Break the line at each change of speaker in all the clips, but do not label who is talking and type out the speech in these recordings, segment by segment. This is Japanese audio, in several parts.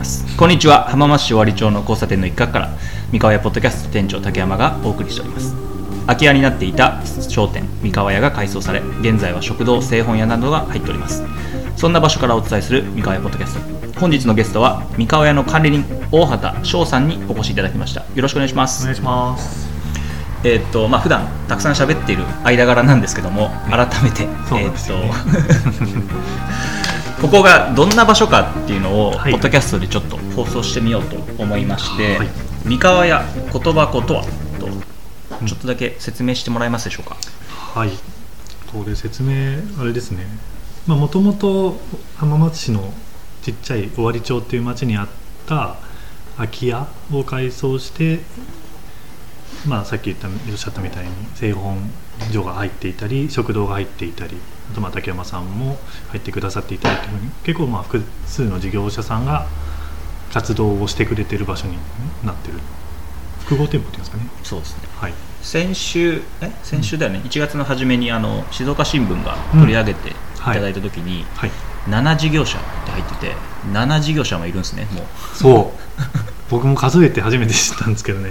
ます。こんにちは。浜松市尾張町の交差点の一角から三河屋ポッドキャスト店長竹山がお送りしております。空き家になっていた商店三河屋が改装され現在は食堂製本屋などが入っております。そんな場所からお伝えする三河屋ポッドキャスト。本日のゲストは三河屋の管理人大畑翔さんにお越しいただきました。よろしくお願いします。
お願いします。
えーっとまあ普段たくさん喋っている間柄なんですけども改めて、
ね。
えーっとここがどんな場所かっていうのを、
はい。
ポッドキャストでちょっと放送してみようと思いまして、
はい。
三河屋言葉子とはとちょっとだけ説明してもらえますでしょうか、
はい。これ説明あれですね。もともと浜松市のちっちゃい尾張町っていう町にあった空き家を改装してまあさっき言ったおっしゃったみたいに製本所が入っていたり食堂が入っていたりあとまあ竹山さんも入ってくださっていたりというふうに結構まあ複数の事業者さんが活動をしてくれてる場所になってる。複合店舗っていうんですかね。
そうですね。
はい。
先週え先週だよね、1月の初めにあの静岡新聞が取り上げてい。ただいた時に、
はい。
7事業者って入ってて7事業者もいるんですねもう。
そう。僕も数えて初めて知ったんですけどね。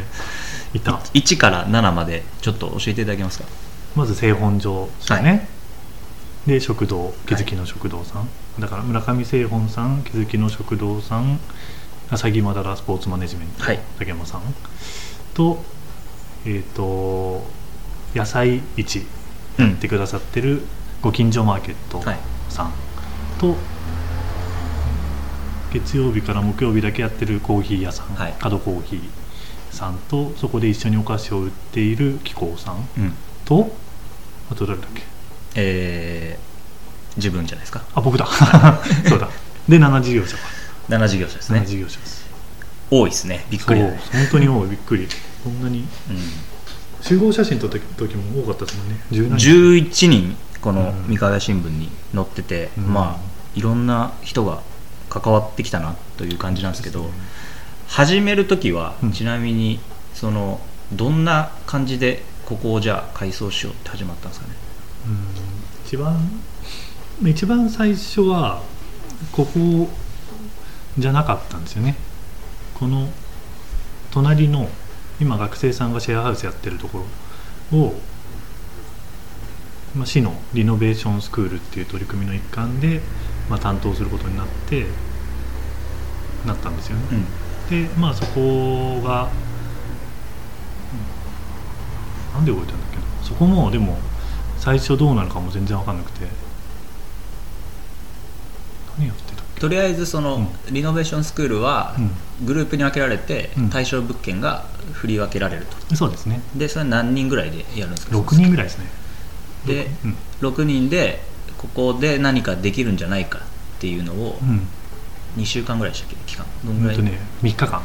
いた。
1から7までちょっと教えていただけますか？
まず製本所ですよね、
は
で食堂気づきの食堂さん、だから村上製本さん気づきの食堂さん浅木まだらスポーツマネジメント、
はい。
竹山さん。とえっ、と野菜市やってくださってるご近所マーケット
はい。
さんと、月曜日から木曜日だけやってるコーヒー屋さん、
はい。
角コーヒーさん。とそこで一緒にお菓子を売っている紀行さん。
うん。
とあと誰だっけ？
えー自分じゃないですか？
あ僕だ。そうだ。で7事業者か、
7事業者です
7
ね
事業者です。
多いですね。びっくり
本当に多い。びっくり。こんなに。
うん。
集合写真撮った時も多かったですもんね。10何
11人この
うん。
三河屋新聞に載ってて、
うん。
まあいろんな人が関わってきたなという感じなんですけど始める時は、
うん。
ちなみにそのどんな感じでここをじゃあ改装しようって始まったんですかね？
うん一番一番最初はここじゃなかったんですよね。この隣の今学生さんがシェアハウスやってるところを、まあ、市のリノベーションスクールっていう取り組みの一環で、まあ、担当することになってなったんですよね、
うん。
でまあそこが、うんなんで動いたんだっけな。そこもでも最初どうなるかも全然分かんなくて。何やってたっけ？
とりあえずその、
う
リノベーションスクールはグループに分けられて、
うん。
対象物件が振り分けられると。
そうですね。
でそれ何人ぐらいでやるんですか
？6人ぐらいですね。
で
うん。
6人でここで何かできるんじゃないかっていうのを
うん。
2週間ぐらいでしたっけ？期間。どんぐらい、
ね3日間、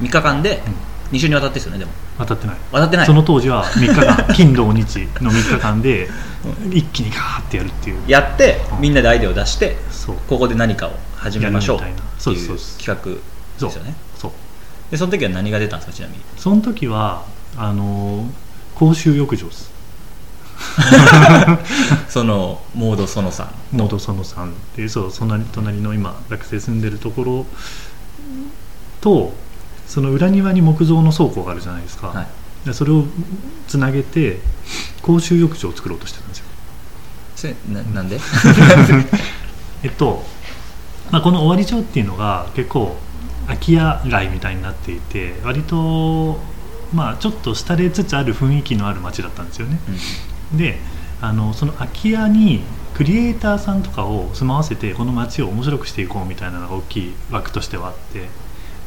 3日間で
うん。
2週にわたってですよねでも
渡ってない。
渡ってない。
その当時は3日間 金土日の3日間で一気にガーってやるっていう。
やってみんなでアイデアを出してここで何かを始めましょう
みたいな。そうで
いう
すそうです。
企画ですよね。
そう。
でその時は何が出たんですかちなみに？
その時はあのー公衆浴場です。
そのモードそのさん
モードその3っていうそう隣隣の今学生住んでるところとその裏庭に木造の倉庫があるじゃないですか、
はい。
でそれをつなげて公衆浴場を作ろうとしてたんですよ。
それななんで？
えっと、まあ、この尾張町っていうのが結構空き家街みたいになっていて割とまあちょっと廃れつつある雰囲気のある町だったんですよね。であのその空き家にクリエイターさんとかを住まわせてこの街を面白くしていこうみたいなのが大きい枠としてはあって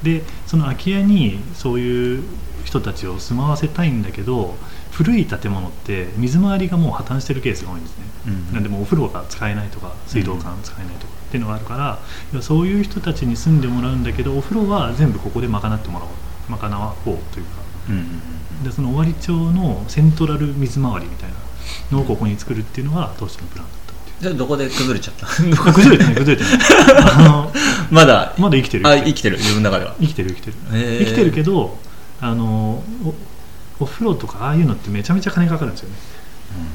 でその空き家にそういう人たちを住まわせたいんだけど古い建物って水回りがもう破綻してるケースが多いんですね、
うん
なんでもうお風呂が使えないとか水道管使えないとかっていうのがあるから、そういう人たちに住んでもらうんだけどお風呂は全部ここで賄ってもらおう賄おうというか。
うんうんうん。
でその尾張町のセントラル水回りみたいなのをここに作るっていうのが当初のプラン。だ
じゃあどこで崩れちゃった？
あ 崩れてない崩れてない。あの
まだ？
まだ生きてる
あ
生きてる
自分の中では。
生きてる生きてる。
へー。
生きてるけどあのおお風呂とかああいうのってめちゃめちゃ金かかるんですよね。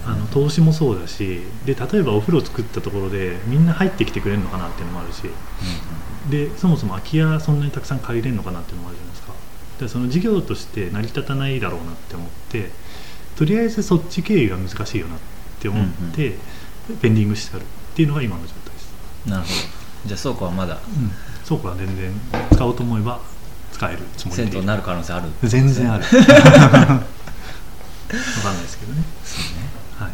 あの投資もそうだしで例えばお風呂作ったところでみんな入ってきてくれるのかなっていうのもあるし。でそもそも空き家そんなにたくさん借りれるのかなっていうのもあるじゃないですか。でその事業として成り立たないだろうなって思ってとりあえずそっち経由が難しいよなって思って、ペンディングしてあるっていうのが今の状態です、
なるほど。じゃあ倉庫はまだ。
うん、倉庫は全然使おうと思えば使えるつもりで。
銭湯になる可能性ある。
全然ある。分 かんないですけどね、
そうね。
はい、っ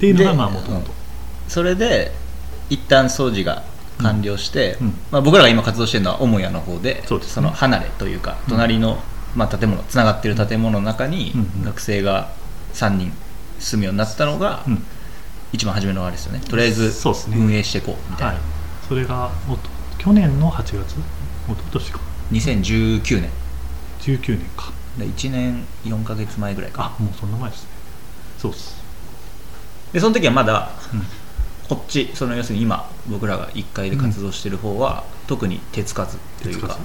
ていうのが
で
まあもともと
それで一旦掃除が完了して、
うん。うん
まあ、僕らが今活動してるのは母屋の方で
そうですね。
の離れというか
うん。
隣の、まあ、建物つながってる建物の中に学生が3人住むようになったのが、
うん
一番初めのあれですよね。とりあえず運営していこうみたいな、
はい、それがおと去年の8月？一昨年か。
2019年。
19年か。
で1年4か月前ぐらいか。
あもうそんな前ですね。そうっす、
でその時はまだ
うん、
こっちその要するに今僕らが1階で活動してる方は、特に手つかずというか。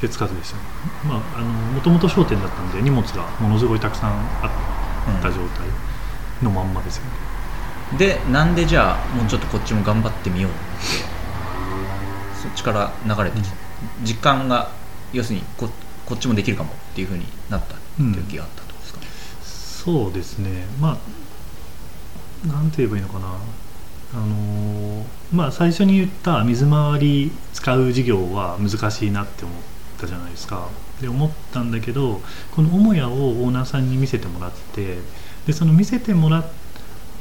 手つかずでしたね。まああのもともと商店だったんで荷物がものすごいたくさんあった状態のまんまですよね、
でなんでじゃあもうちょっとこっちも頑張ってみようってそっちから流れてきた、実感が要するにここっちもできるかもっていうふうになったっていう気があったとですか、
そうですね。まあなんて言えばいいのかな。あのーまあ最初に言った水回り使う事業は難しいなって思ったじゃないですか。で思ったんだけどこの母屋をオーナーさんに見せてもらってでその見せてもらっ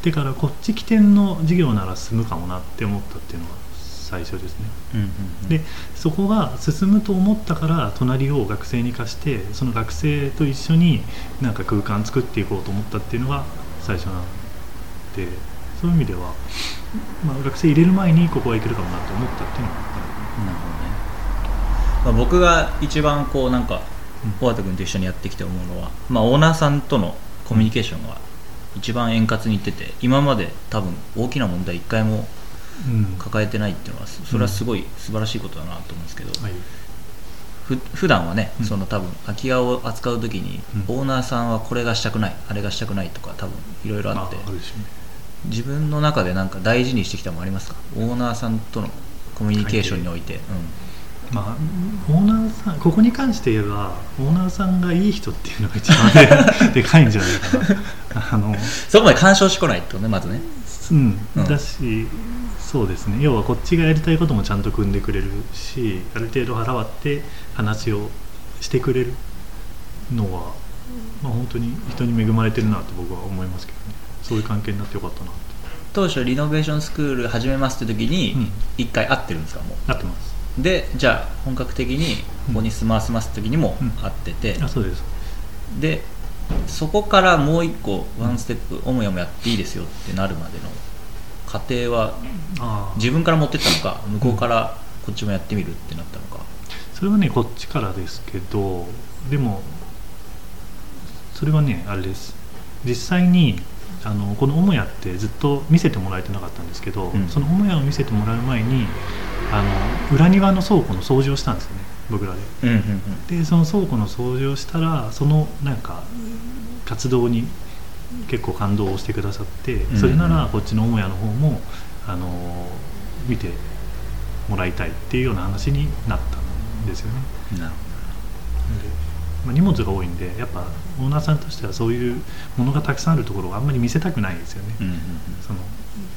てからこっち起点の事業なら進むかもなって思ったっていうのが最初ですね。
うんうんうん。
でそこが進むと思ったから隣を学生に貸してその学生と一緒になんか空間作っていこうと思ったっていうのが最初なんでそういう意味では、まあ、学生入れる前にここはいけるかもなと思ったっていうのがあ
なるほどね、まあ、僕が一番こうなんか
うん。
小畑君と一緒にやってきて思うのは、まあ、オーナーさんとのコミュニケーションが一番円滑にいってて今まで多分大きな問題一回も抱えてないっていうのはそれはすごい素晴らしいことだなと思うんですけど、
はい。
ふ普段はね、
うん。
その多分空き家を扱う時に、
うん。
オーナーさんはこれがしたくないあれがしたくないとか多分いろいろあって
あね
自分の中でなんか大事にしてきたものありますか？オーナーさんとのコミュニケーションにおいて、
まあ、オーナーさんここに関して言えばオーナーさんがいい人っていうのが一番で でかいんじゃないかな。あの
そこまで干渉してこないってことねまずね。
うん。
うん。
だしそうですね。要はこっちがやりたいこともちゃんと組んでくれるしある程度払わって話をしてくれるのは、まあ、本当に人に恵まれてるなと僕は思いますけどね。そういう関係になってよかったなって。
当初リノベーションスクール始めますって時
うん。
に一回会ってるんですかも
なってます。
うでじゃあ本格的にここに住まわせます時にも
うん。
会ってて、
あそうです。
でそこからもう一個ワンステップ母屋もやっていいですよってなるまでの過程は自分から持ってったのか向こうからこっちもやってみるってなったのか、
それはねこっちからですけどでもそれはねあれです。実際にあのこの母屋ってずっと見せてもらえてなかったんですけど、
うん。
その母屋を見せてもらう前にあの裏庭の倉庫の掃除をしたんですよね僕らで。
うんうんうん。
でその倉庫の掃除をしたらそのなんか活動に結構感動をしてくださって
ん
それならこっちの母屋の方もあの見てもらいたいっていうような話になったんですよね。
なる
でまあ、荷物が多いんでやっぱオーナーさんとしてはそういうものがたくさんあるところをあんまり見せたくないですよね、
ほどうんうん。
その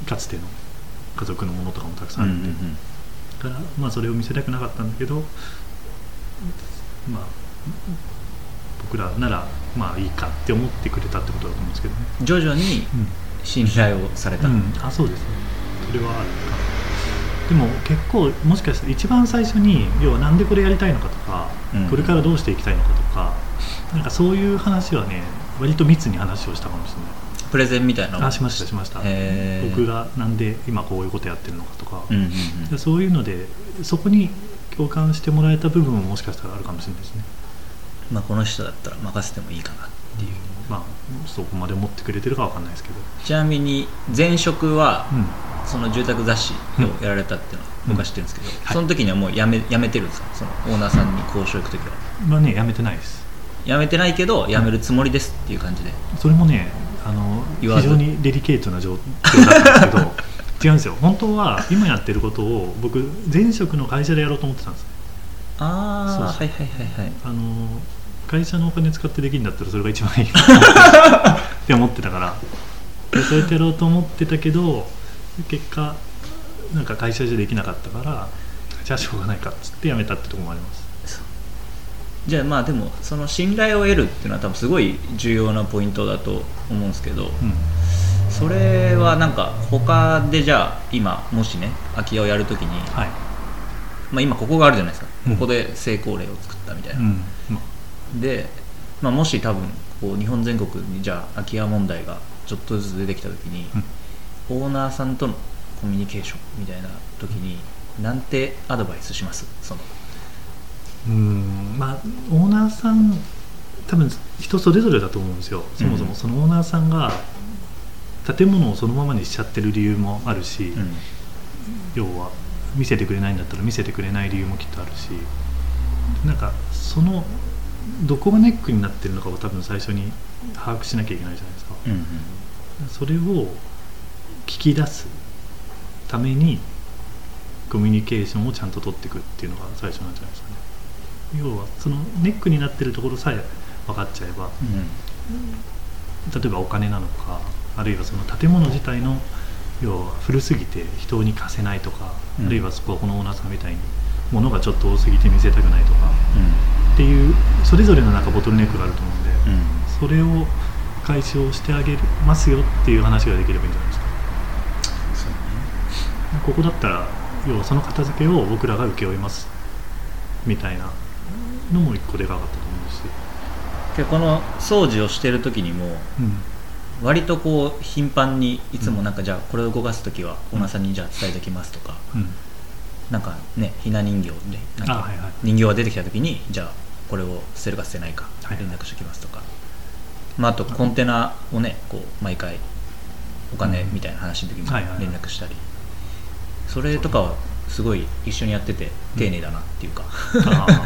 かつての家族のものとかもたくさ
うんんうん
あるん。で、だからまあそれを見せたくなかったんだけどまあ僕らならまあいいかって思ってくれたってことだと思うんですけどね。
徐々に信頼をされた、
うん、うん、あそうですね。それはあるかなでも結構もしかしたら一番最初に要はなんでこれやりたいのかとか、
うん。
これからどうしていきたいのかとかなんかそういう話はね割と密に話をしたかもしれない。
プレゼンみたいなの？
あしましたしました。僕がなんで今こういうことやってるのかとか、
うんうんうん。
でそういうのでそこに共感してもらえた部分ももしかしたらあるかもしれないですね。
まあ、この人だったら任せてもいいかなっていう。
まあそこまで思ってくれてるかわかんないですけど、
ちなみに前職は
うん、
その住宅雑誌をやられたっていうのは僕は知ってるんですけど、
はい。
その時にはもうやめやめてるんですか？そのオーナーさんに交渉行く時は。
まあねやめてないです。
やめてないけどやめるつもりですっていう感じで、
それもねああの非常にデリケートな状況だったんですけど 違うんですよ。本当は今やってることを僕前職の会社でやろうと思ってたんです
ああはいはいはいはい。
あの会社のお金使ってできるんだったらそれが一番いい って思ってたから。でそうやってやろうと思ってたけど結果なんか会社じゃできなかったからじゃあしょうがないかっつって辞めたってところもあります。
じゃあまあでもその信頼を得るっていうのは多分すごい重要なポイントだと思うんですけど、
うん。
それはなんか他でじゃあ今もしね空き家をやるときに、
はい。
まあ、今ここがあるじゃないですか、
うん。
ここで成功例を作ったみたいな、
うん。ま
で、まあ、もし多分こう日本全国にじゃあ空き家問題がちょっとずつ出てきたときに、オーナーさんとのコミュニケーションみたいな時になんてアドバイスします？その。
うんまあオーナーさん多分人それぞれだと思うんですよ。そもそもそのオーナーさんが建物をそのままにしちゃってる理由もあるし、
うん。
要は見せてくれないんだったら見せてくれない理由もきっとあるしなんかそのどこがネックになってるのかを多分最初に把握しなきゃいけないじゃないですか。
うんうん
それを聞き出すためにコミュニケーションをちゃんと取っていくっていうのが最初なんじゃないですかね。要はそのネックになってるところさえ分かっちゃえば例えばお金なのかあるいはその建物自体の要は古すぎて人に貸せないとか、
うん。
あるいはそここのオーナーさんみたいに物がちょっと多すぎて見せたくないとか
う
っていうそれぞれのなんかボトルネックがあると思うんで、それを解消してあげますよっていう話ができればいいんじゃないですか。
ね。
ここだったら要はその片付けを僕らが請け負いますみたいなのも一個でかかったと思うし、
でこの掃除をしてる時にも
うん。
割とこう頻繁にいつもなんかじゃあこれを動かす時はオーナーさんにじゃあ伝えておきますとか、
うん
なんかねひな人形でなんか人形が出てきた時にじゃあこれを捨てるか捨てないか
はい
連絡しておきますとか、まあ、あとコンテナをねこう毎回お金みたいな話の時も連絡したり。それとかはすごい一緒にやってて丁寧だなっていうか、
ああまあね、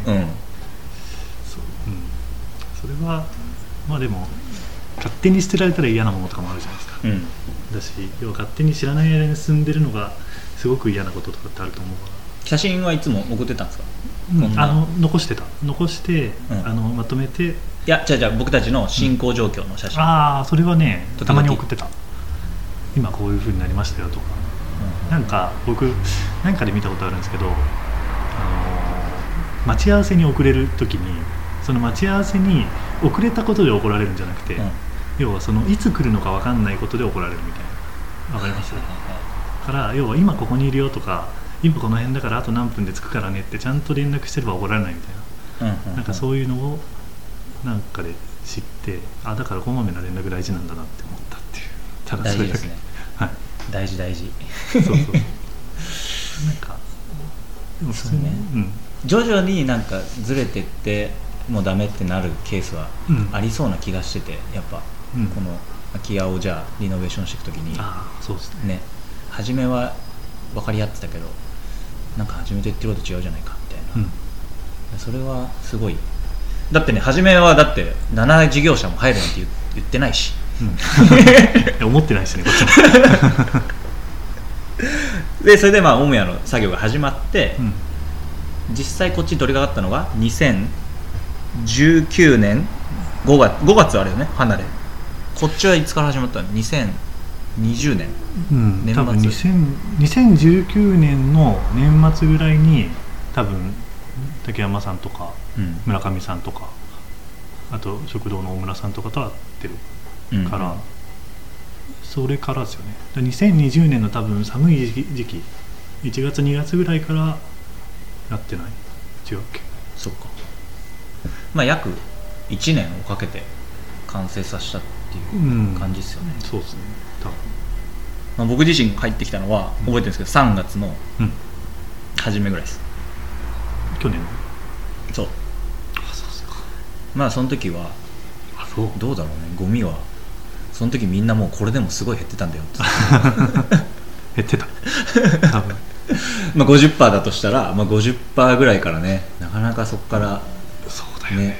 うん。
そううん、それはまあでも勝手に捨てられたら嫌なものとかもあるじゃないですか。
うん。
だし要は勝手に知らない間に住んでるのがすごく嫌なこととかってあると思うか
写真はいつも送ってたんですか？
ら、
こんな。
あの残してた。残して、
うん。
あのまとめて。
いやじゃあじゃあ僕たちの進行状況の写真、
ああそれはねたまに送ってた。今こういう風になりましたよとか。なんか僕なんかで見たことあるんですけど、あのー待ち合わせに遅れる時にその待ち合わせに遅れたことで怒られるんじゃなくて、
うん。うん
要はそのいつ来るのか分かんないことで怒られるみたいな。わかります？から要は今ここにいるよとか今この辺だからあと何分で着くからねってちゃんと連絡してれば怒られないみたいな。
うんうん
なんかそういうのをなんかで知ってあだからこまめな連絡大事なんだなって思ったっていう。ただそれだけ。
大事ですね。
はい。
大事大事。
そうそう なんかでも
そうね。
うん。
徐々になんかずれてってもうダメってなるケースは
うん。
ありそうな気がしててやっぱ。
うん。
この空き家をじゃあリノベーションしていくときに。
ああそうですね。
ね初めは分かり合ってたけどなんか初めと言ってること違うじゃないかみたいな、
うん。
それはすごい。だってね初めはだって7事業者も入るなんて言言ってないし。
うん。思ってないですねこっちも。
でそれでまあ母屋の作業が始まって、
うん。
実際こっちに取り掛かったのが2019年5月5月あれよね離れ。こっちはいつから始まったの？2020年。
うん、
年末。
多分2000 2019年の年末ぐらいに多分竹山さんとか
うん。
村上さんとかあと食堂の大村さんとかと会ってる
うん。
から、それからですよね。だから2020年の多分寒い時期時期1月2月ぐらいからやってない。違うっけ
そっか。まあ約1年をかけて完成させたっていう感じですよね、
そうですね
まあ、僕自身入ってきたのは覚えてるんですけど3月の
うん。
初めぐらいです。
去年？の
そう。
あそうですか。
まあその時は
あそう。
どうだろうね。ゴミはその時みんなもうこれでもすごい減ってたんだよって。
減ってた？多分。
まあ50%だとしたら、まあ、50%ぐらいからねなかなかそこから
そうだよね。
ね、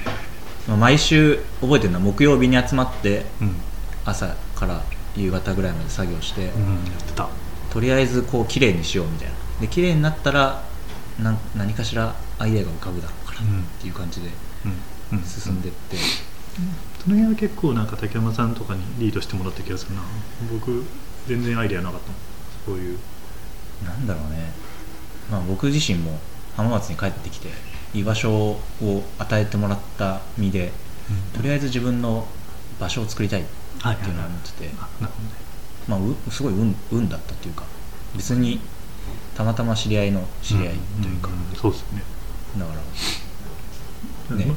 まあ、毎週覚えてるのは木曜日に集まって
うん。
朝から夕方ぐらいまで作業して、
うんやってた。
とりあえずこう綺麗にしようみたいな。で綺麗になったらなん何かしらアイデアが浮かぶだろうから
うん
っていう感じで進んでって、
その辺は結構なんか竹山さんとかにリードしてもらった気がするな。僕全然アイデアなかったそういう。
なんだろうね、まあ、僕自身も浜松に帰ってきて居場所を与えてもらった身でとりあえず自分の場所を作りたい。って
はい
いうのは思ってて、まあ、うすごい運運だったっていうか別にたまたま知り合いの知り合いというか、
そうですね。
だからね。
うん。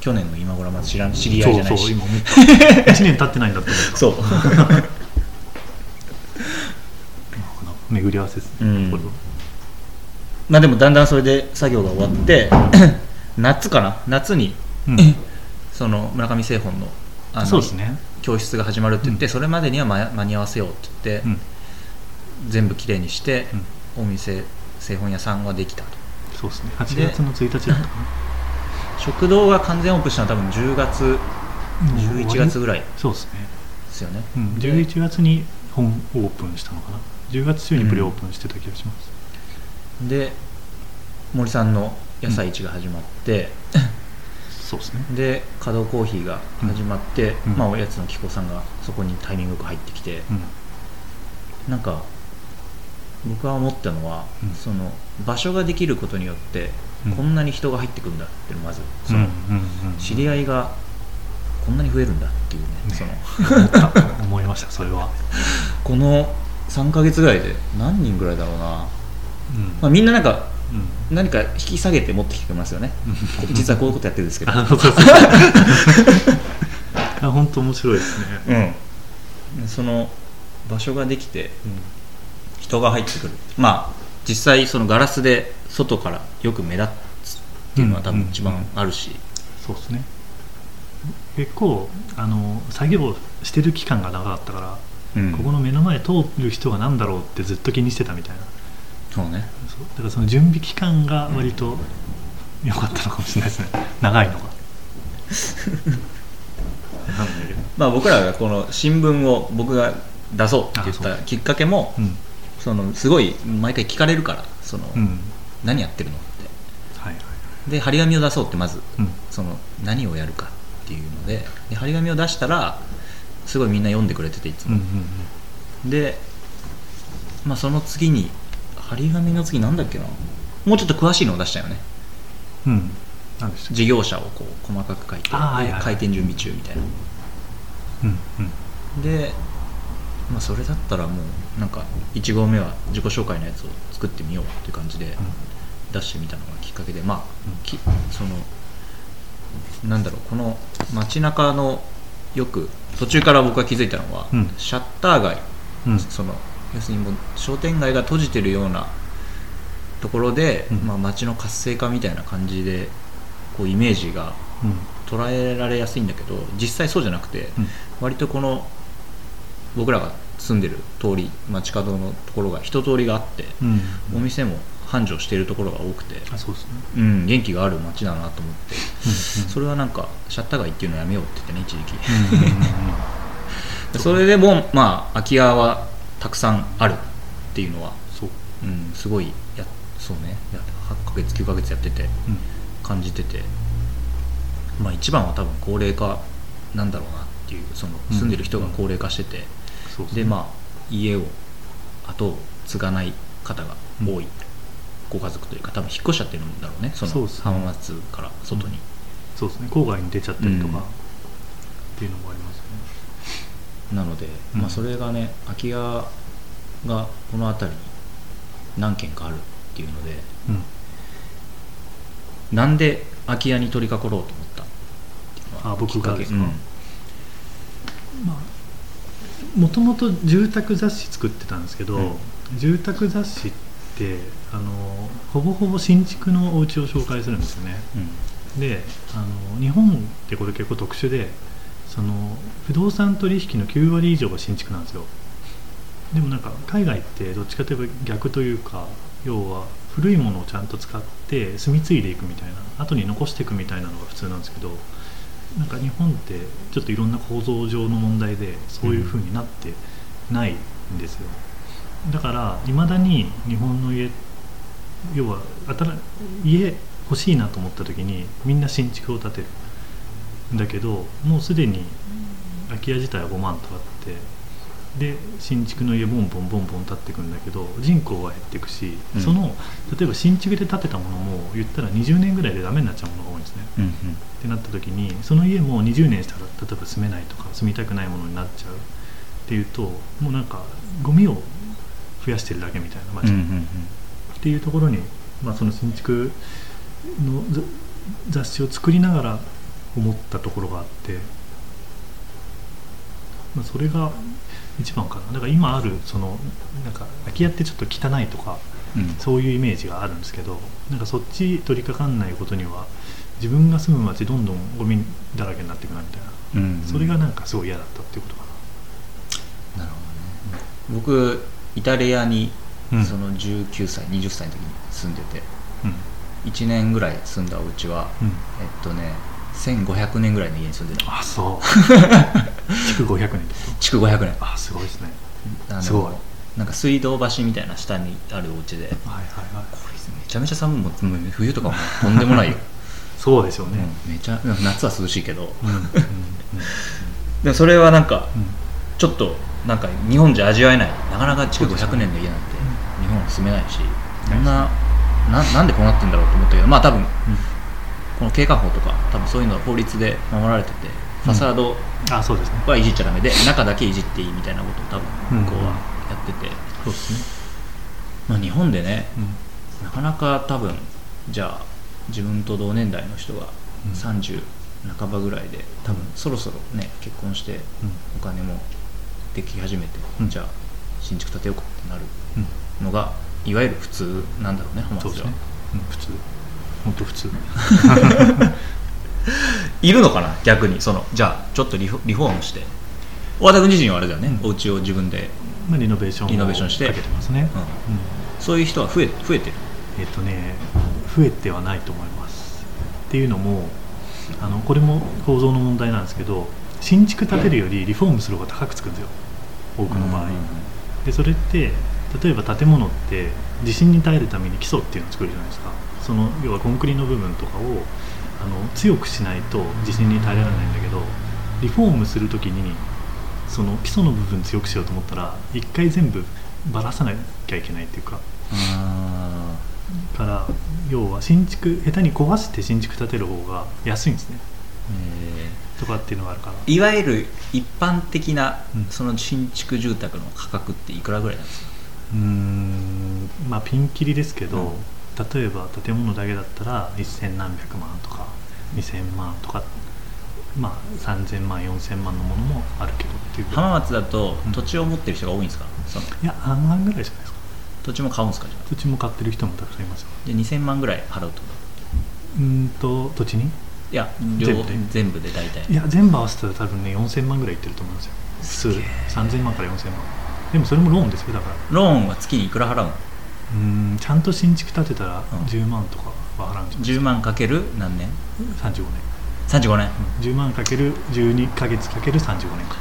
去年の今頃はまず知らん知り合いじゃないし。
そうそう。今思った1年経ってないんだった
そう。
巡り合わせですね、
うん。
これは。
まあでもだんだんそれで作業が終わって 夏かな？夏に
うん。
その村上製本のあの
そうですね
教室が始まるって言って、
うん。
それまでには間間に合わせようって言って、
うん。
全部きれいにして、
うん。
お店製本屋さんはできたと。
そうですね。8月の1日だったかな
食堂が完全オープンしたのは多分10月11月ぐらい。
そうですね、
ですよね、
うん、
で
11月に本オープンしたのかな？10月中にプレオープンしてた気がします、
で森さんの野菜市が始まって、
そうですね。
で稼働コーヒーが始まって、
うん。
まあ、おやつの紀子さんがそこにタイミングよく入ってきて、
うん。
なんか僕は思ったのは、
うん。
その場所ができることによって、
うん。
こんなに人が入ってくるんだってまずそ
うん
の、知り合いがこんなに増えるんだっていうね
ね。
その。
思いましたそれは、
この3ヶ月ぐらいで何人ぐらいだろうな、
うん。
まあ、みんななんか
うん
何か引き下げて持ってきてますよね。実はこういうことやってるんですけど。
あ本当 面白いですね、
うん、その場所ができて人が入ってくる。まあ実際そのガラスで外からよく目立つっていうのは多分一番あるし、
そうですね。結構あの作業してる期間が長かったから、
うん。
ここの目の前通る人が何だろうってずっと気にしてたみたいな。
そうね
だからその準備期間が割と良かったのかもしれないですね。長いのが。
まあ僕らがこの新聞を僕が出そうって言ったきっかけも
うん。
そのすごい毎回聞かれるからその、
うん。
何やってるのって。
はいはい
で張り紙を出そうってまず
うん。
その何をやるかっていうのでで張り紙を出したらすごいみんな読んでくれてていつも、
うんうん。
で、まあ、その次に張り紙の次なんだっけな？もうちょっと詳しいのを出したよね。
うん。うんなんでした
事業者をこう細かく書いて、
はいはいはい。
開店準備中みたいな。
うんうん。
で、まあ、それだったらもうなんか1号目は自己紹介のやつを作ってみようっていう感じで出してみたのがきっかけでまあ、
うん。
きそのなんだろうこの街中のよく途中から僕が気づいたのは、
うん。
シャッター街。
うん。
その要するにもう商店街が閉じてるようなところで、
うん。
まあ、街の活性化みたいな感じでこうイメージが
うん。
捉えられやすいんだけど実際そうじゃなくて、
うん。
割とこの僕らが住んでる通り街角のところが一通りがあって、
うん。
お店も繁盛しているところが多くて、
あそうですね。
うん、元気がある街だなと思って、
うん。
それはなんかシャッター街っていうのやめようって言ってね一時期、
うんうんうんうん。
それでもまあ空き家はたくさんあるっていうのは、
そう。
うん、すごいやそうね。や8ヶ月9ヶ月やってて
うん。
感じてて。まあ一番は多分高齢化なんだろうなっていうその
うん。
住んでる人が高齢化してて、
そうですね
でまあ家を後を継がない方が多い。ご家族というか多分引っ越しちゃってるんだろうね。その浜松から外に、
そうですね。郊外に出ちゃったりとか、
うん
っていうのもありますよね
なので、
うん。
まあ、それがね空き家がこの辺りに何軒かあるっていうので
うん。
なんで空き家に取り掛かろうと思った？っていうのは
あ僕がですか？
きっか
まあもともと住宅雑誌作ってたんですけど、
うん。
住宅雑誌ってあのほぼほぼ新築のお家を紹介するんですよね。
うん。
であの日本ってこれ結構特殊でその不動産取引の9割以上が新築なんですよ。でもなんか海外ってどっちかといえば逆というか要は古いものをちゃんと使って住み継いでいくみたいな後に残していくみたいなのが普通なんですけどなんか日本ってちょっといろんな構造上の問題でそういうふうになってないんですよ、だからいまだに日本の家要は新家欲しいなと思った時にみんな新築を建てる。だけどもうすでに空き家自体は5万とあってで新築の家ボンボンボンボン建っていくんだけど人口は減っていくし、
うん。
その例えば新築で建てたものも言ったら20年ぐらいでダメになっちゃうものが多いんですね。
うん
ってなった時にその家も20年したら例えば住めないとか住みたくないものになっちゃう。っていうともうなんかゴミを増やしてるだけみたいな街、
うんうんうん。
っていうところに、まあ、その新築のざ雑誌を作りながら思ったところがあって、まあ、それが一番かな。だから今あるそのなんか空き家ってちょっと汚いとか
うん。
そういうイメージがあるんですけどなんかそっち取り掛かんないことには自分が住む街どんどんゴミだらけになっていくなみたいな、
うん。
それがなんかすごい嫌だったっていうことか
な。るほどね。僕イタリアに
な、うん。
その19歳20歳の時に住んでて
うん。
1年ぐらい住んだお家は
うん。
えっとね1500年ぐらいの家に住んでた
あそう。築500年
築500年。
とあすごいですね。すごい。
なんか水道橋みたいな下にあるお家で。
はいはいはい。
これめちゃめちゃ寒い。も冬とかもとんでもないよ、
そうでしょうね、
うん。めちゃ夏は涼しいけど。
うんうんうん
でもそれはなんか
うん。
ちょっとなんか日本じゃ味わえない。なかなか築500年の家なんて日本は住めないし。そんなななんでこうなってんだろうと思ったけどまあ多分この景観法とか多分そういうのは法律で守られててファサードはいじっちゃダメで中だけいじっていいみたいなことを多分向こうはやってて、
そうですね、
まあ、日本でね
うん。
なかなか多分じゃあ自分と同年代の人が
うん。
30半ばぐらいで多分そろそろね結婚してお金もでき始めて、
うん。
じゃあ新築建てようかってなる
うん。うん
のがいわゆる普通なんだろうね浜松では、
ん、普通本当普通。
いるのかな？逆に。そのじゃあちょっとリフォリフォームして。和田君自身はあれだよね、
うん。
お家を自分で、
まあリノベーションを
リノベーションして。
かけてますね、
うん。
うん。
そういう人は増え増えてる？
えっとね増えてはないと思います。っていうのもあのこれも構造の問題なんですけど新築建てるよりリフォームする方が高くつくんですよ。多くの場合、でそれって例えば建物って地震に耐えるために基礎っていうのを作るじゃないですかその要はコンクリの部分とかをあの強くしないと地震に耐えられないんだけどリフォームするときにその基礎の部分強くしようと思ったら一回全部ばらさなきゃいけないっていうか。
あ
から要は新築下手に壊して新築建てる方が安いんですね。とかっていうのがあるから。
ーいわゆる一般的な
うん。
その新築住宅の価格っていくらぐらいなんですか、
うーん。まあピンキリですけど、
うん
例えば建物だけだったら1000何百万とか2000万とかまあ3000万4000万のものもあるけどっていう。
浜松だと
うん。
土地を持ってる人が多いんですか、その。
いや半々ぐらいじゃないです。か
土地も買うんですかじゃあ？
土地も買ってる人もたくさんいますよ。
で2000万ぐらい払うってこ
うーんと土地に？
といや両
全部で。
全部で大体。
いや全部合わせたら多分ね4000万ぐらいいってると思うんですよ。普通。3000万から4000万。でもそれもローンですよだから。
ローンは月にいくら払うの？
うーんちゃんと新築建てたら
うん。
10万とかは払うんじゃない
10万かける何年
？35年。
35年。
うん。10万かける12か月かける35年か。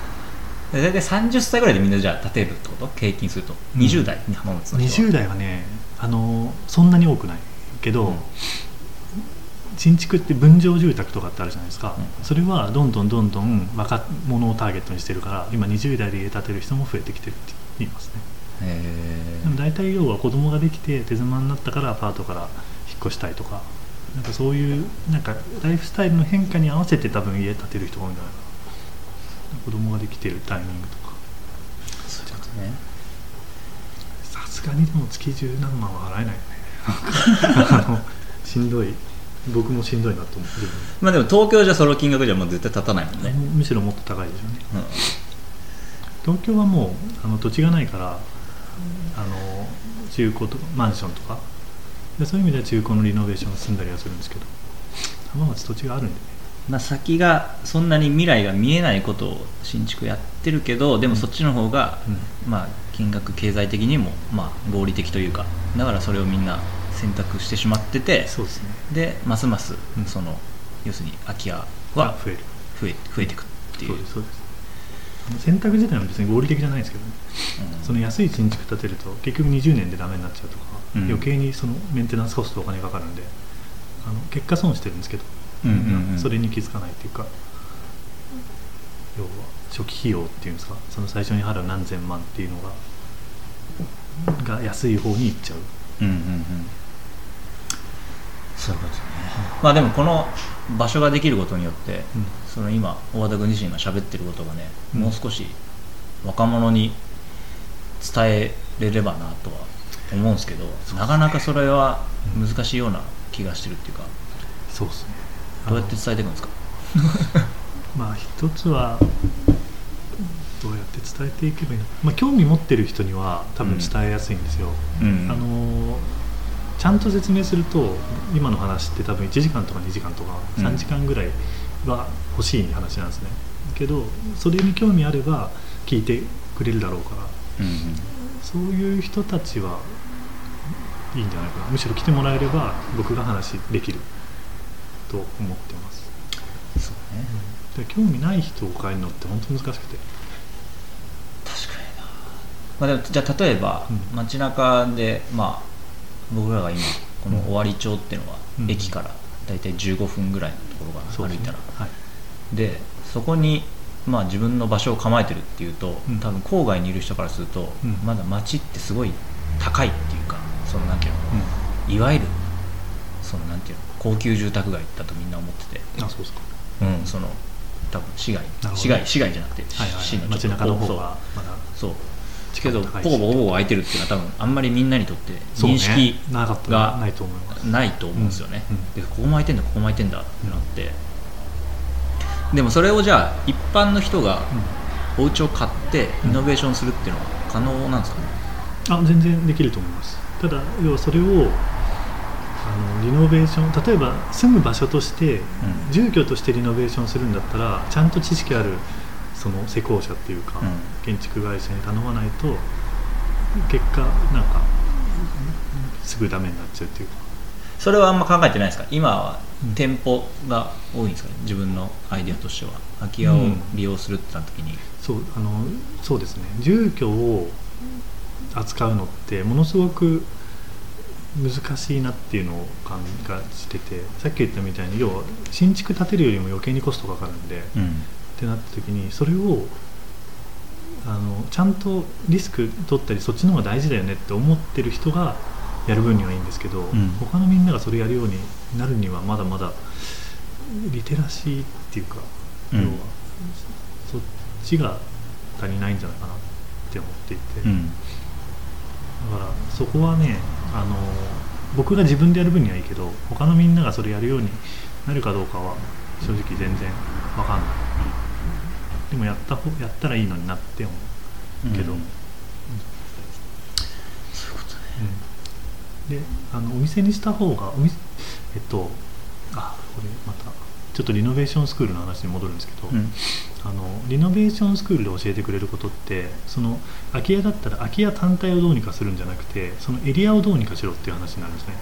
で大体30歳ぐらいでみんなじゃあ建てるってこと？平均すると。
うん。
20代に浜松の人は。
20代はねあのそんなに多くないけど、
うん。
新築って分譲住宅とかってあるじゃないですか、
うん。
それはどんどんどんどん若者をターゲットにしてるから今20代で家建てる人も増えてきてるって言いますね。
へ
でも大体要は子供ができて手妻になったからアパートから引っ越したいとかなんかそういうなんかライフスタイルの変化に合わせて多分家建てる人が多いんじゃないかな。子供ができてるタイミングとか。
えそういうことね。
さすがにでも月十何万は払えないよね。あのしんどい。僕もしんどいなと思って
まあでも東京じゃその金額じゃもう絶対立たないもんね、
むしろもっと高いでしょうね。
うん。
東京はもうあの土地がないからあの中古とかマンションとか。でそういう意味では中古のリノベーションが進んだりはするんですけど。浜松土地があるんでね。
まあ、先がそんなに未来が見えないことを新築やってるけどでもそっちの方が、まあ、金額経済的にも、まあ、合理的というか。だからそれをみんな選択してしまってて
そうですね。
でますます
うん。
その要するに空き家
は
は
増える。
増え増えていくっていう。
そうですそうです選択自体は別に合理的じゃないですけどね。
うん。
その安い新築建てると結局20年でダメになっちゃうとか、
うん。
余計にそのメンテナンスコストお金かかるんであの結果損してるんですけど、
うんうんうん。
それに気づかないっていうか要は初期費用っていうんですかその最初に払う何千万っていうのがが安い方に行っちゃう。
うんうんうん。そういうことですね。まあでもこの場所ができることによって、
うん
その今大和田君自身が喋ってることがね、
うん。
もう少し若者に伝えれればなとは思うんですけどなかなかそれは難しいような気がしてるっていうか、
そうですね。
どうやって伝えていくんですか？
まあ一つはどうやって伝えていけばいいの？か、まあ、興味持ってる人には多分伝えやすいんですよ、
うん。
あのちゃんと説明すると今の話って多分1時間とか2時間とか
うん。
3時間ぐらいは欲しい話なんですね、けどそれに興味あれば聞いてくれるだろうから。
うんうん。
そういう人たちはいいんじゃないかな。むしろ来てもらえれば僕が話できると思ってます。
そうね。
で興味ない人を変えるのって本当難しくて。
確かにな、まあ、でもじゃあ例えば、
うん。
街中でまあ僕らが今この尾張町っていうのは、
うん。
駅から大体15分ぐらいのところが
そうですね。
歩いたら、
はい。
でそこにまあ自分の場所を構えてるっていうと、
うん。
多分郊外にいる人からすると、
うん。
まだ街ってすごい高いっていうかそのなんていうのいわゆるそのなんていうの高級住宅街だとみんな思ってて、
うん、あそうですか。
うん、その多分市街市街市街じゃなくて、
はいはい
市の
街中の方がまだ。
そうけど
高い。し
ポコポコポコ空いてるっていうのは多分あんまりみんなにとって認識が
ないと思
ないと思うんですよね、でここも空いてんだここも空いてんだってなって、でもそれをじゃあ一般の人がお家を買ってイノベーションするっていうのは可能なんですかね、
あ全然できると思います。ただ要はそれをあのリノベーション例えば住む場所として、住居としてリノベーションするんだったらちゃんと知識あるその施工者っていうか、
うん。
建築会社に頼まないと結果なんかすぐダメになっちゃうっていうか。
それはあんま考えてないですか？今は
うん。
店舗が多いんですか？ね自分のアイデアとしては。空き家を利用するってなった時に、
そうあのそうですね。住居を扱うのってものすごく難しいなっていうのを感じててさっき言ったみたいに要は新築建てるよりも余計にコストかかるんで、っ
うん
てなった時にそれをあのちゃんとリスク取ったりそっちの方が大事だよねって思ってる人がやる分にはいいんですけど、
ん。
他のみんながそれやるようになるにはまだまだリテラシーっていうか、
うん。
要はそっちが足りないんじゃないかなって思っていて、だ
うん。
からそこはねあの僕が自分でやる分にはいいけど他のみんながそれやるようになるかどうかは正直全然わかんない、でもやった方やったらいいのになって思うけど、
うん。
うん
そういうことね。
であのお店にした方がお店えっとあこれまたちょっとリノベーションスクールの話に戻るんですけど、
うん。
あのリノベーションスクールで教えてくれることってその空き家だったら空き家単体をどうにかするんじゃなくてそのエリアをどうにかしろっていう話になるんですね。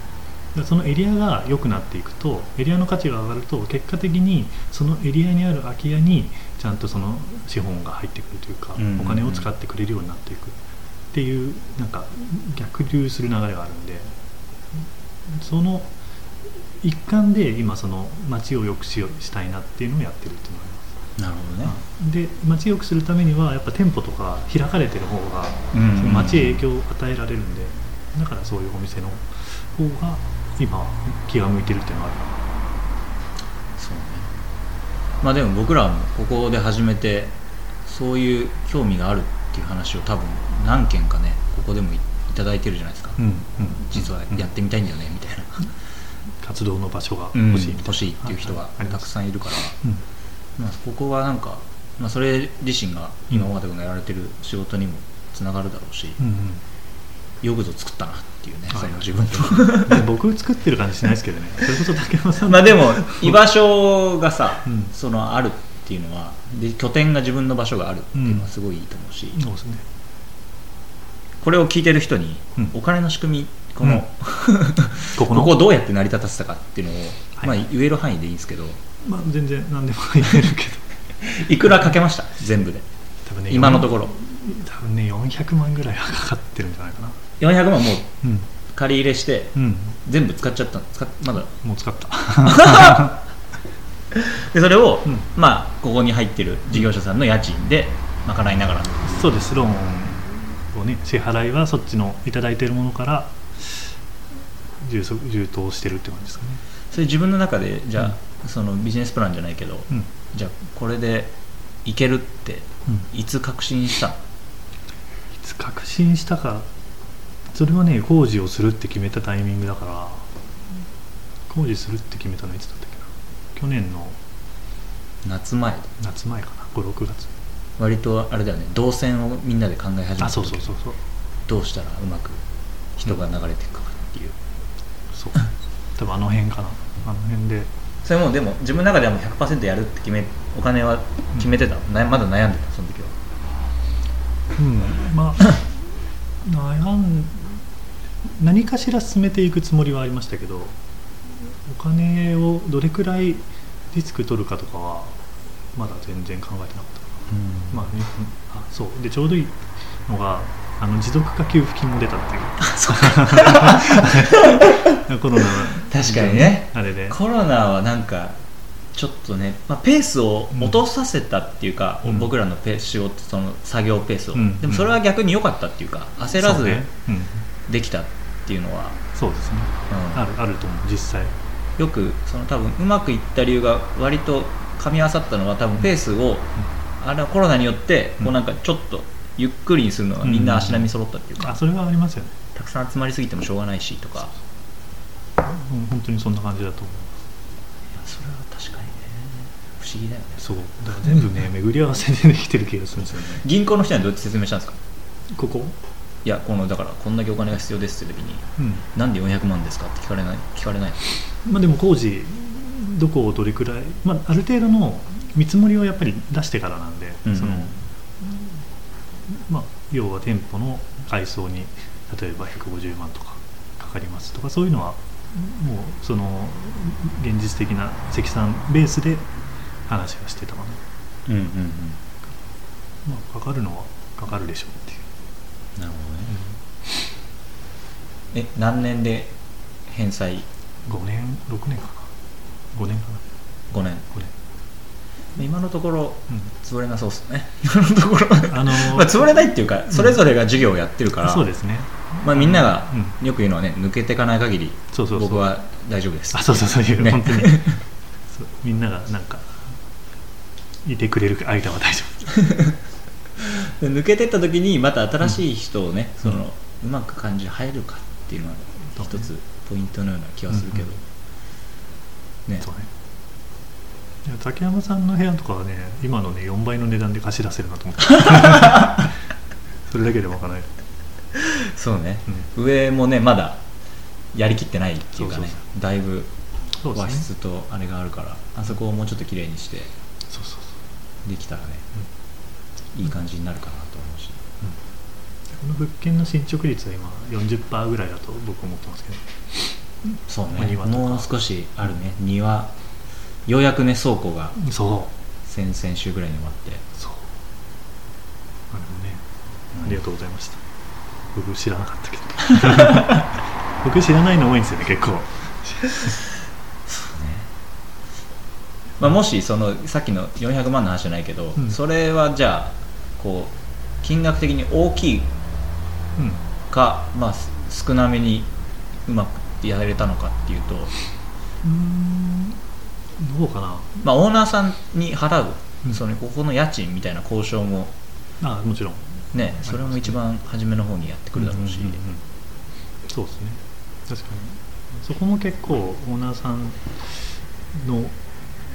でそのエリアが良くなっていくとエリアの価値が上がると結果的にそのエリアにある空き家にちゃんとその資本が入ってくるというか、
うん。うんうん
お金を使ってくれるようになっていく。っていうなんか逆流する流れがあるんでその一環で今その街を良くしようしたいなっていうのをやってるっていうのがあります。
なるほどね、
で街を良くするためにはやっぱ店舗とか開かれてる方が街へ影響を与えられるんでだからそういうお店の方が今気が向いてるっていうのがある
まあでも僕らもここで始めてそういう興味があるっていう話を多分何件かねここでもいいただいてるじゃないですか、
な、うんうん、
実はやってみたいんだよねみたいな、
活動の場所が
うん
欲しい
欲しいっていう人がたくさんいるから、
うん。
まあ、ここはなんか、まあ、それ自身が今
うん
尾形君がやられてる仕事にもつながるだろうし、
うんうん
よくぞ作ったなっていうね、
はい。
その自分と。
で僕作ってる感じしないですけどね。それこそ竹山さん
まあでも居場所がさ、
うん。
そのあるっていうのはで拠点が自分の場所があるっていうのはすごいいいと思うし、
そうですね。
これを聞いてる人に
うん。
お金の仕組みこの、
うん。ここの？
ここをどうやって成り立たせたかっていうのを、
はい。
まあ、言える範囲でいいんですけど、
まあ、全然何でも言えるけ
いくらかけました？全部で。
多分ね
今のところ。
多分ね400万ぐらいはかかってるんじゃないかな
400万もう
うん。
借り入れして
うん。
全部使っちゃった使っまだ。
もう使った。
でそれを、
うん。
まあここに入ってる事業者さんの家賃で賄いながら。
そうです。ローンをね支払いはそっちのいただいてるものから充足充当してるって感じですかね。
それ自分の中でじゃあ、そのビジネスプランじゃないけど、
うん。
じゃあこれでいけるって
うん。
いつ確信したの？
いつ確信したかそれはね工事をするって決めたタイミングだから。工事するって決めたのいつだったっけな。去年の
夏前。
夏前かな。56月。
割とあれだよね。動線をみんなで考え始めた
あそう
時
そうそうそう。
どうしたらうまく人が流れていくかっていう、
そう。多分あの辺かな。あの辺で。
それもでも自分の中ではもう100%やるって決めお金は決めてた。の、なまだ悩んでたその時は。
うん。まあ 悩ん何かしら進めていくつもりはありましたけどお金をどれくらいリスク取るかとかはまだ全然考えてなかった。かなまあねあそう。でちょうどいいのがあの持続化給付金も出たっていう。コロナ
確かにね。
あれで。
コロナはなんかちょっとね、まあ、ペースを落とさせたっていうか、
うん。
僕らのペース仕事その作業ペースを、
うん。
でもそれは逆に良かったっていうか焦らずできたっていうのは、
そうですね。
うん。
あるあると思う実際。
よくその多分うまくいった理由が割と噛み合わさったのは多分ペースを、あれはコロナによって
うん。
こうなんかちょっとゆっくりにするのがみんな足並み揃ったっていうか、
あそれはありますよね、
たくさん集まりすぎてもしょうがないしとか。
うん、本当にそんな感じだと思う。
いやそれは確かにね。不思議だよね。
そう。だから全部ね 巡り合わせでできてる気がするんですよね。
銀行の人にはどうやって説明したんですか？
ここ？
いやこのだからこんだけお金が必要ですって時に
うん。
なんで400万ですかって聞かれない聞かれない
まあでも工事どこをどれくらい、まあ、ある程度の見積もりをやっぱり出してからなんで、
うんうん。
そのまあ、要は店舗の改装に例えば150万とかかかりますとかそういうのはもうその現実的な積算ベースで話はしてたかな、
うんうんうん。
まあ、かかるのはかかるでしょうっていう、
なるほどね。え何年で返済
？5年？6年かな。5年かな。
5年。
5年。
今のところ
うん。
潰れなそうっすね。今のところ。
あのー
まあ潰れないっていうかそれぞれが事業をやってるから、
そうですね。
まあ、みんなが
う
よく言うのはね抜けていかない限り
そうそうそう。
僕は大丈夫です。
あそうそうそう。いう、
ね。
本当に。みんながなんかいてくれる間は大丈
で抜けてった時にまた新しい人をね、
うん。
そのうまく感じ入るかっていうのは一つポイントのような気はするけど、ね。
夫そうね。いや竹山さんの部屋とかはね今のね4倍の値段で貸し出せるなと思って。それだけでわからない、
そうね、
うん。
上もねまだやりきってないっていうかね
そうそう
だいぶ和室とあれがあるからあそこをもうちょっと綺麗にして
そうそうそう。
できたらね、いい感じになるかなと思うし。
この物件の進捗率は今40%ぐらいだと僕は思ってますけど。
そう
お庭とか。
もう少しあるね。庭ようやくね倉庫が
そう。
先々週ぐらいに終わって。
そう。あのねありがとうございました。僕知らなかったけど。僕知らないの多いんですよね結構。
まあ、もしそのさっきの400万の話じゃないけど、
うん。
それはじゃあこう金額的に大きい
うん。
か、まあ、す少なめにうまくやれたのかっていうと、
うーん。どうかな。
まあ、オーナーさんに払う、
うん。
そのここの家賃みたいな交渉も。
あもちろん。
ねそれも一番初めの方にやってくるだろうし、
んんんん。そうですね。確かに。そこも結構オーナーさんの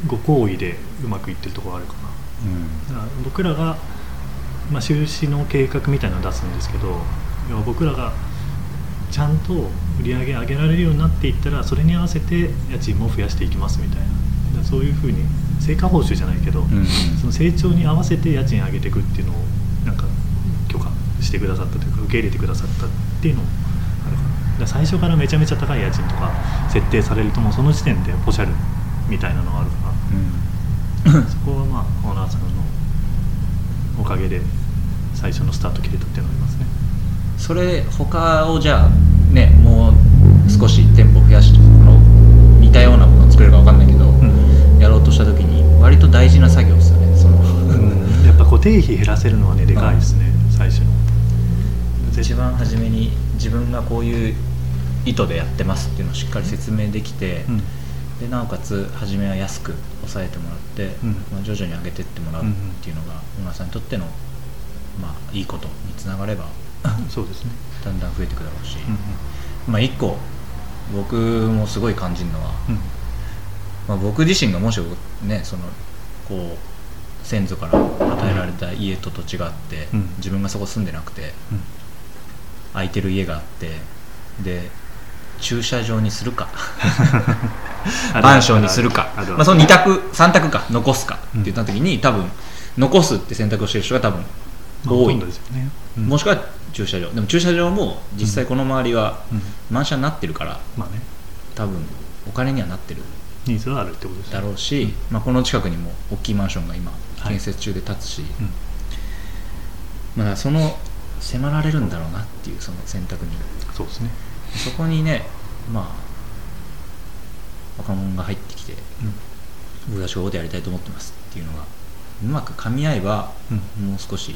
ご好意でうまくいってるところあるかな。だから僕らが、まあ、収支の計画みたいなのを出すんですけど要は僕らがちゃんと売り上げ上げられるようになっていったらそれに合わせて家賃も増やしていきますみたいな。そういうふうに成果報酬じゃないけど、
うんうん。
その成長に合わせて家賃上げていくっていうのをなんか許可してくださったというか受け入れてくださったっていうのもあるかな。だから最初からめちゃめちゃ高い家賃とか設定されるともうその時点でポシャるみたいなのがあるから。そこはまあオーナーさんのおかげで最初のスタート切れたっていうのがありますね。
それ他をじゃあねもう少し店舗増やしの似たようなものを作れるか分かんないけど、
ん。
やろうとした時に割と大事な作業ですよねその、
やっぱ固定費減らせるのはねでかいですね、最初の。
一番初めに自分がこういう意図でやってますっていうのをしっかり説明できて、
うん
でなおかつ初めは安く抑えてもらって、
うん
まあ、徐々に上げてってもらうっていうのが小村さんにとっての、まあ、いいことにつながれば
そうですね、
だんだん増えていくだろうし、
うん。
まあ一個僕もすごい感じるのは、
うん。
まあ、僕自身がもしねそのこう先祖から与えられた家と土地があって、
うん。
自分がそこ住んでなくて
うん。
空いてる家があってで駐車場にするか。マンションにするか。まあ、その2択3択か残すかって言った時に、多分残すって選択をしてる人が多分多い、もしくは駐車場。でも駐車場も実際この周りは
うん。
満車になってるから
まあね。
多分お金にはなってる
ニーズはあるってことですね。
だろうし、
うん。
まあ、この近くにも大きいマンションが今
はい。
建設中で建つし、
うん。
まあその迫られるんだろうなっていうその選択に。
そうですね、
そこにねまあ若者が入ってきて僕たちこういうことやりたいと思ってますっていうのがうまく噛み合えば
うん。
もう少し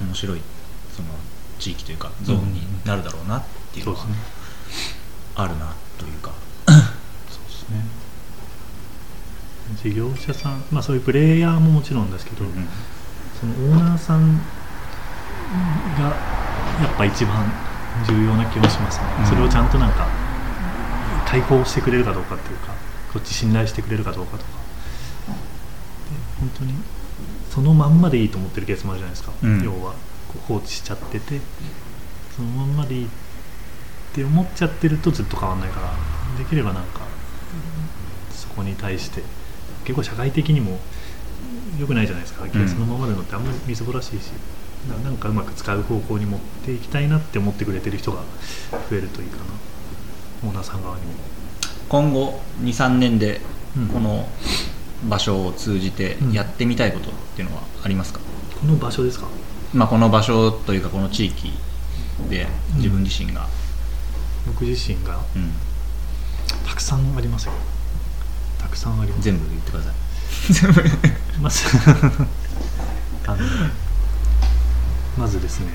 面白いその地域というかゾーンになるだろうなっていうのはあるなというか。
そうですね。事業者さん、まあ、そういうプレイヤーももちろんですけど、
うん。
そのオーナーさんがやっぱ一番重要な気がしますね、
うん。
それをちゃんとなんか対抗してくれるかどうかっていうかこっち信頼してくれるかどうかとか。で本当にそのまんまでいいと思ってるケースもあるじゃないですか、
うん。
要は放置しちゃってて。そのまんまでいいって思っちゃってるとずっと変わんないからできればなんかそこに対して結構社会的にも良くないじゃないですか、
ん。
そのままでのってあんまりみすぼらしいしななんかうまく使う方向に持っていきたいなって思ってくれてる人が増えるといいかな。オーナーさん側にも、
今後23年で
うん。
この場所を通じてやってみたいことっていうのはありますか、
この場所ですか？
まあ、この場所というかこの地域で自分自身が、
僕自身が？
うん。
たくさんありますよ。たくさんあります。
全部言ってください。
まず あのまずですね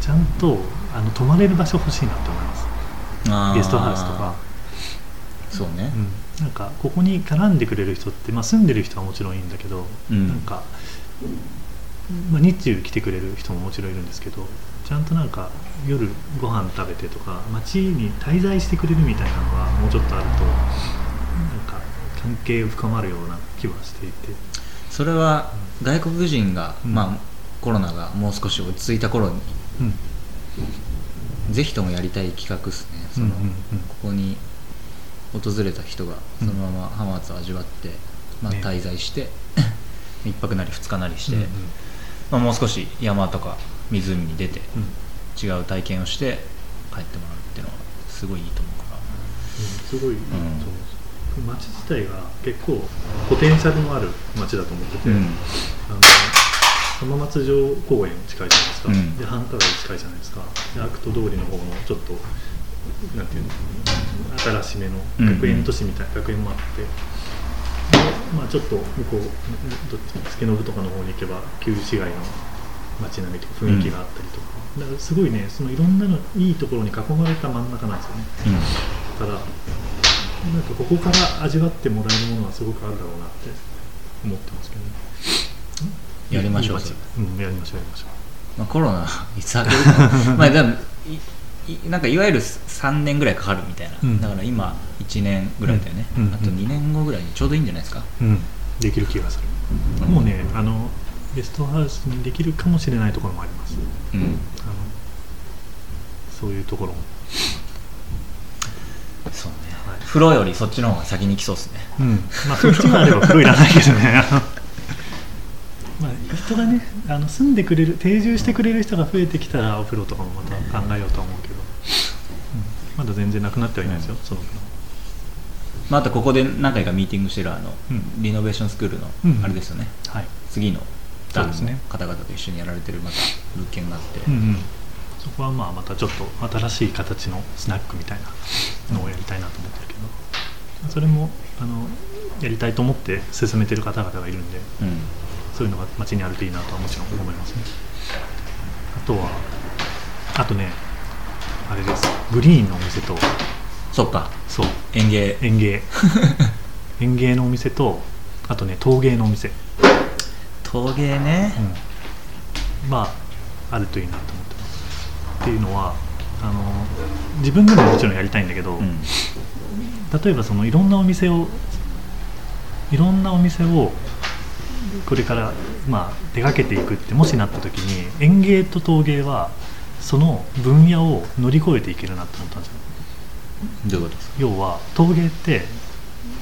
ちゃんとあの泊まれる場所欲しいなと思います。ゲストハウスとか、
そうね、
うん、なんかここに絡んでくれる人って、まあ、住んでる人はもちろんいいんだけど、
うん。
なんか、まあ、日中来てくれる人ももちろんいるんですけどちゃんとなんか夜ご飯食べてとか街に滞在してくれるみたいなのがもうちょっとあるとなんか関係深まるような気はしていて。
それは外国人が、
うん。
まあ、コロナがもう少し落ち着いた頃に
うん。
ぜひともやりたい企画ですね。その、
うんうんうん。
ここに訪れた人がそのまま浜松を味わって、まあ、
ね。
滞在して、一泊なり二日なりして、
うんうん。
まあ、もう少し山とか湖に出て
うん。
違う体験をして帰ってもらうっていうのはすごいいいと思うから。
すごいいいと思うんです街自体が結構ポテンシャルのある街だと思ってて、
うん。
あの浜松城公園近いじゃないですか、
うん。
で繁華街近いじゃないですか。でアクト通りの方のちょっとなんていうの新しめの学園都市みたいな、学園もあって。で、まあ、ちょっと向こうどっち助信とかの方に行けば旧市街の街並みとか雰囲気があったりとか,、だからすごいねそのいろんなのいいところに囲まれた真ん中なんですよね。だからなんかここから味わってもらえるものはすごくあるだろうなって思ってますけどね
やりましょう。
うんやりましょうやりましょ
まあ、コロナいつ明けるか。まあでもいいなんかいわゆる3年ぐらいかかるみたいな、
うん。
だから今1年ぐらいだよね、
うん。うん。
あと2年後ぐらいにちょうどいいんじゃないですか、
ううん。できる気がする、もうねあのゲストハウスにできるかもしれないところもあります。
うん。
あのそういうところも。
そうね、
はい。
風呂よりそっちの方が先に来そうですね。
うん。まあそっちがあれば風呂いらないけどね人がねあの住んでくれる定住してくれる人が増えてきたらお風呂とかもまた考えようとは思うけど、うん。まだ全然なくなってはいないですよ、その分
まあ、あとここで何回かミーティングしてるあの、
うん。
リノベーションスクールの
うん。うん
あれですよね、
はい。
次の段の方々と一緒にやられてるまた物件があって、
うんうん。そこはまあまたちょっと新しい形のスナックみたいなのをやりたいなと思ってるけど。それもあのやりたいと思って進めてる方々がいるんで。
うん
そういうのが街にあるといいなとはもちろん思いますね。あとはあとねあれです。グリーンのお店と。
そっか。
そう。
園芸。
園芸。園芸のお店とあとね陶芸のお店、
陶芸ね。
うん、まああるといいなと思ってます。っていうのはあの自分でももちろんやりたいんだけど、
うん。
例えばそのいろんなお店をいろんなお店をこれからまあ出かけていくってもしなった時に園芸と陶芸はその分野を乗り越えていけるなと思ったんですよ。
どういうことですか？
要は陶芸って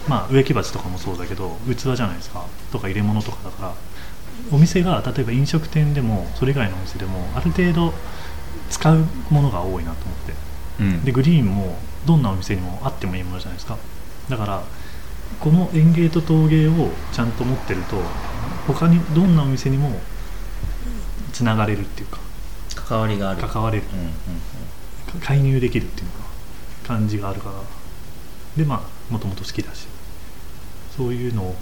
まあ植木鉢とかもそうだけど器じゃないですか。とか入れ物とかだからお店が例えば飲食店でもそれ以外のお店でもある程度使うものが多いなと思って。
うん。
でグリーンもどんなお店にもあってもいいものじゃないですか。だからこの園芸と陶芸をちゃんと持ってると他にどんなお店にもつながれるっていうか。
関わりがある。
関われる。
うんうん
介入できるっていうのか感じがあるから。でまあもともと好きだし。そういうのを、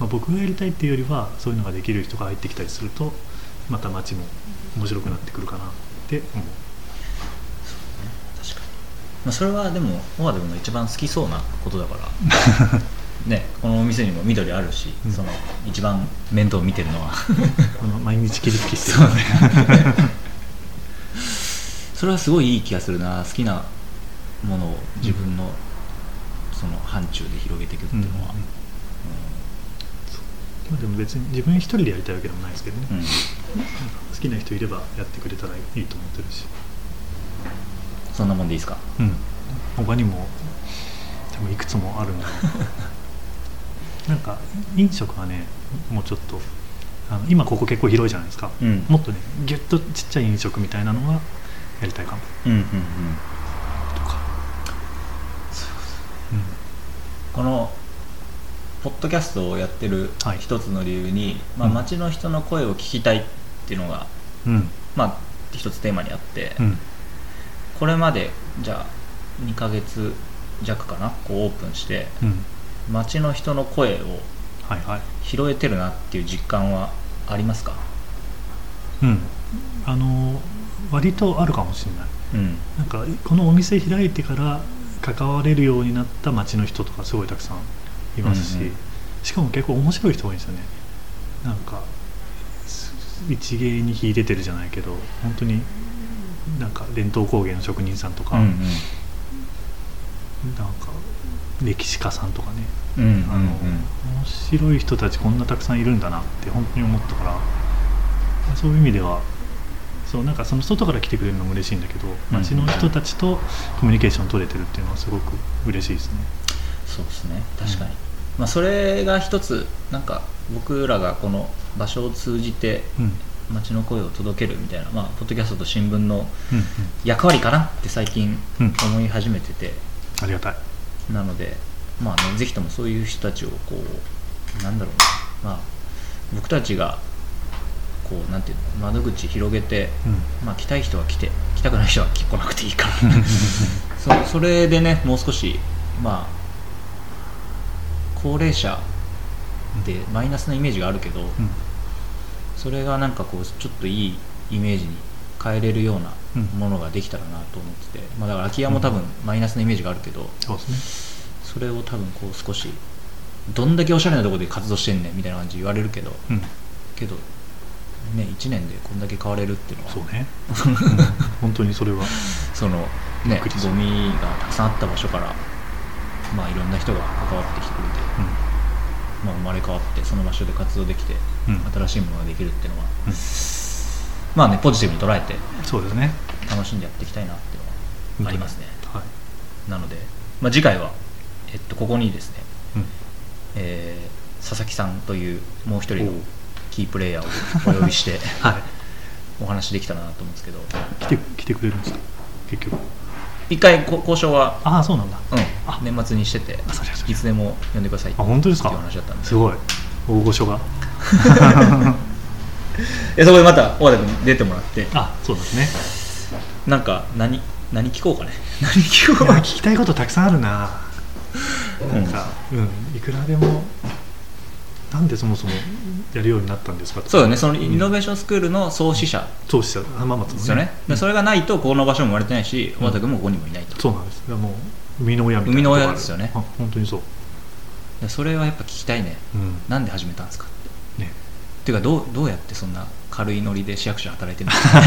まあ、僕がやりたいっていうよりはそういうのができる人が入ってきたりするとまた街も面白くなってくるかなって思う。
確かに、まあ、それはでもオアでも一番好きそうなことだから ねこのお店にも緑あるし、
うん。
その一番面倒見てるのは。
この毎日切りつきして
そうね。それはすごいいい気がするな。好きなものを自分のその範疇で広げていくっていうのは、
まあ、でも別に自分一人でやりたいわけでもないですけどね、
うん。うん
好きな人いればやってくれたらいいと思ってるし、
そんなもんでいいですか？
うん、他にも多分いくつもあるんだ なんか飲食はねもうちょっとあの今ここ結構広いじゃないですか、
うん。
もっとねギュッとちっちゃい飲食みたいなのがやりたいかも。
うんうんうん。
とか。
このポッドキャストをやってる
はい。
一つの理由に、まあ、
うん。
街の人の声を聞きたいっていうのが、
うん。うん
まあ、一つテーマにあって、
うん。
これまでじゃあ2ヶ月弱かなこうオープンして
うん
街の人の声を拾えてるなっていう実感はありますか？
うん。あの割とあるかもしれない。
うん。
なんかこのお店開いてから関われるようになった町の人とかすごいたくさんいますし、
うんうん。
しかも結構面白い人多いんですよね。なんかす一芸に秀でてるじゃないけど本当になんか伝統工芸の職人さんとか、
うん。
なんか歴史家さんとかね。
うんうんうん。
あの、面白い人たちこんなたくさんいるんだなって本当に思ったから。そういう意味ではそうなんかその外から来てくれるのも嬉しいんだけど街の人たちとコミュニケーション取れてるっていうのはすごく嬉しいですね。
そうですね。確かに、まあ、それが一つなんか僕らがこの場所を通じて
うん。
街の声を届けるみたいな、まあ、ポッドキャストと新聞の
うんうん、
役割かなって最近
うん。
思い始めてて、
ありがたい。
なので、まあね、ぜひともそういう人たちをこうなんだろうな、まあ、僕たちがこうなんていうの窓口広げて、
うん。
まあ、来たい人は来て来たくない人は来なくていいから。そそれでねもう少しまあ高齢者でマイナスなイメージがあるけど、
うん。
それがなんかこうちょっといいイメージに変えれるような
うん。
ものができたらなと思ってて、まあ、だから空き家も多分マイナスなイメージがあるけど、
そうです
それを多分こう少しどんだけおしゃれなところで活動してんねんみたいな感じ言われるけど
ね。うん、
けどね1年でこんだけ変われるっていうのは
そうね、うん。本当にそれは。
その
び
ねゴミがたくさんあった場所からまあいろんな人が関わってきてくれて、まあ、生まれ変わってその場所で活動できて
うん、うん。
新しいものができるっていうのは、
うん
まあねポジティブに捉えて
そうですね。
楽しんでやっていきたいなっていうのはありますね。
はい。
なので、まあ、次回は、えっと、ここにですね、
うん。
えー佐々木さんというもう一人のキープレイヤーをお呼びして
はい。
お話できたらなと思うんですけど。
来て来てくれるんですか？結局。
一回こ交渉は、
ああそうなんだ。
うん、
あ。
年末にしてていつでも呼んでください
あ本当ですか？
っていう話だったんで。す
すごい。大御所が
でそこでまた大和田君に出てもらって。
あそうですね。
なんか何何聞こうかね。何聞こ
いうや聞きたいことたくさんあるな。
うん。
なんかうんいくらでもなんでそもそもやるようになったんですか
そうだね。そのイ
ん
ノベーションスクールの創始者。
創始者浜松の
ですよね、でそれがないとこの場所も生まれてないし
うん。
大和田君もここにもいないと、
そうなんです。もう生みの親みたいな
生みの親ですよね。
あ本当にそう。
でそれはやっぱ聞きたいね。
うん。
なんで始めたんですか？っていうかどうどうやってそんな軽いノリで市役所で働いてるんですか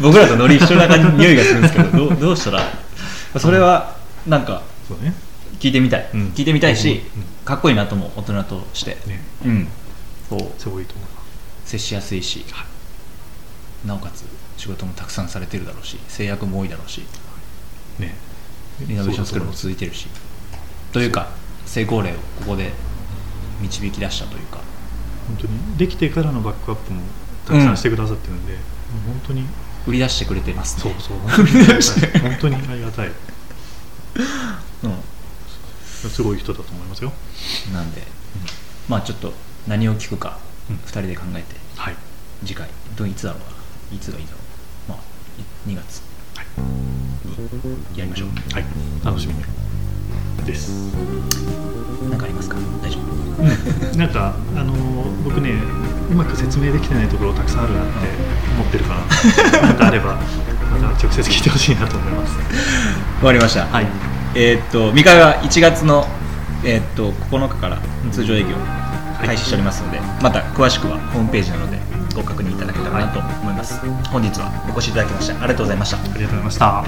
僕らとノリ一緒な感じ匂いがするんですけどどうどうしたら？それはなんか聞いてみたい、
うん。
聞いてみたいし、
うん。
かっこいいなと思う大人として。
ね。
うん。こう。
すごいと思いま
接しやすいし、なおかつ仕事もたくさんされてるだろうし制約も多いだろうし。
すね。
イノベーションスクールも続いてるし。というか成功例をここで導き出したというか
本当にできてからのバックアップもたくさんしてくださってるんで、もう本当に
売り出してくれてますね。
そうそう。本当にありがたい。本当にありがたい
う
すごい人だと思いますよ。
ん、なんで、まあちょっと何を聞くか
うん。
2人で考えて
はい。
次回どういつだろうないつがいいだろうまあ2月。にやりましょう。
はい。楽しみです。
何かありますか？大丈夫？
なんかあのー僕ねうまく説明できてないところたくさんあるなって思ってるから なんかあればまた直接聞いてほしいなと思います。
わかりました、
はい。
えーっと三河は1月の、えーっと9日から通常営業開始しておりますので、また詳しくはホームページなのでご確認いただけたらなと思います、本日はお越しいただきましてありがとうございました。
ありがとうございました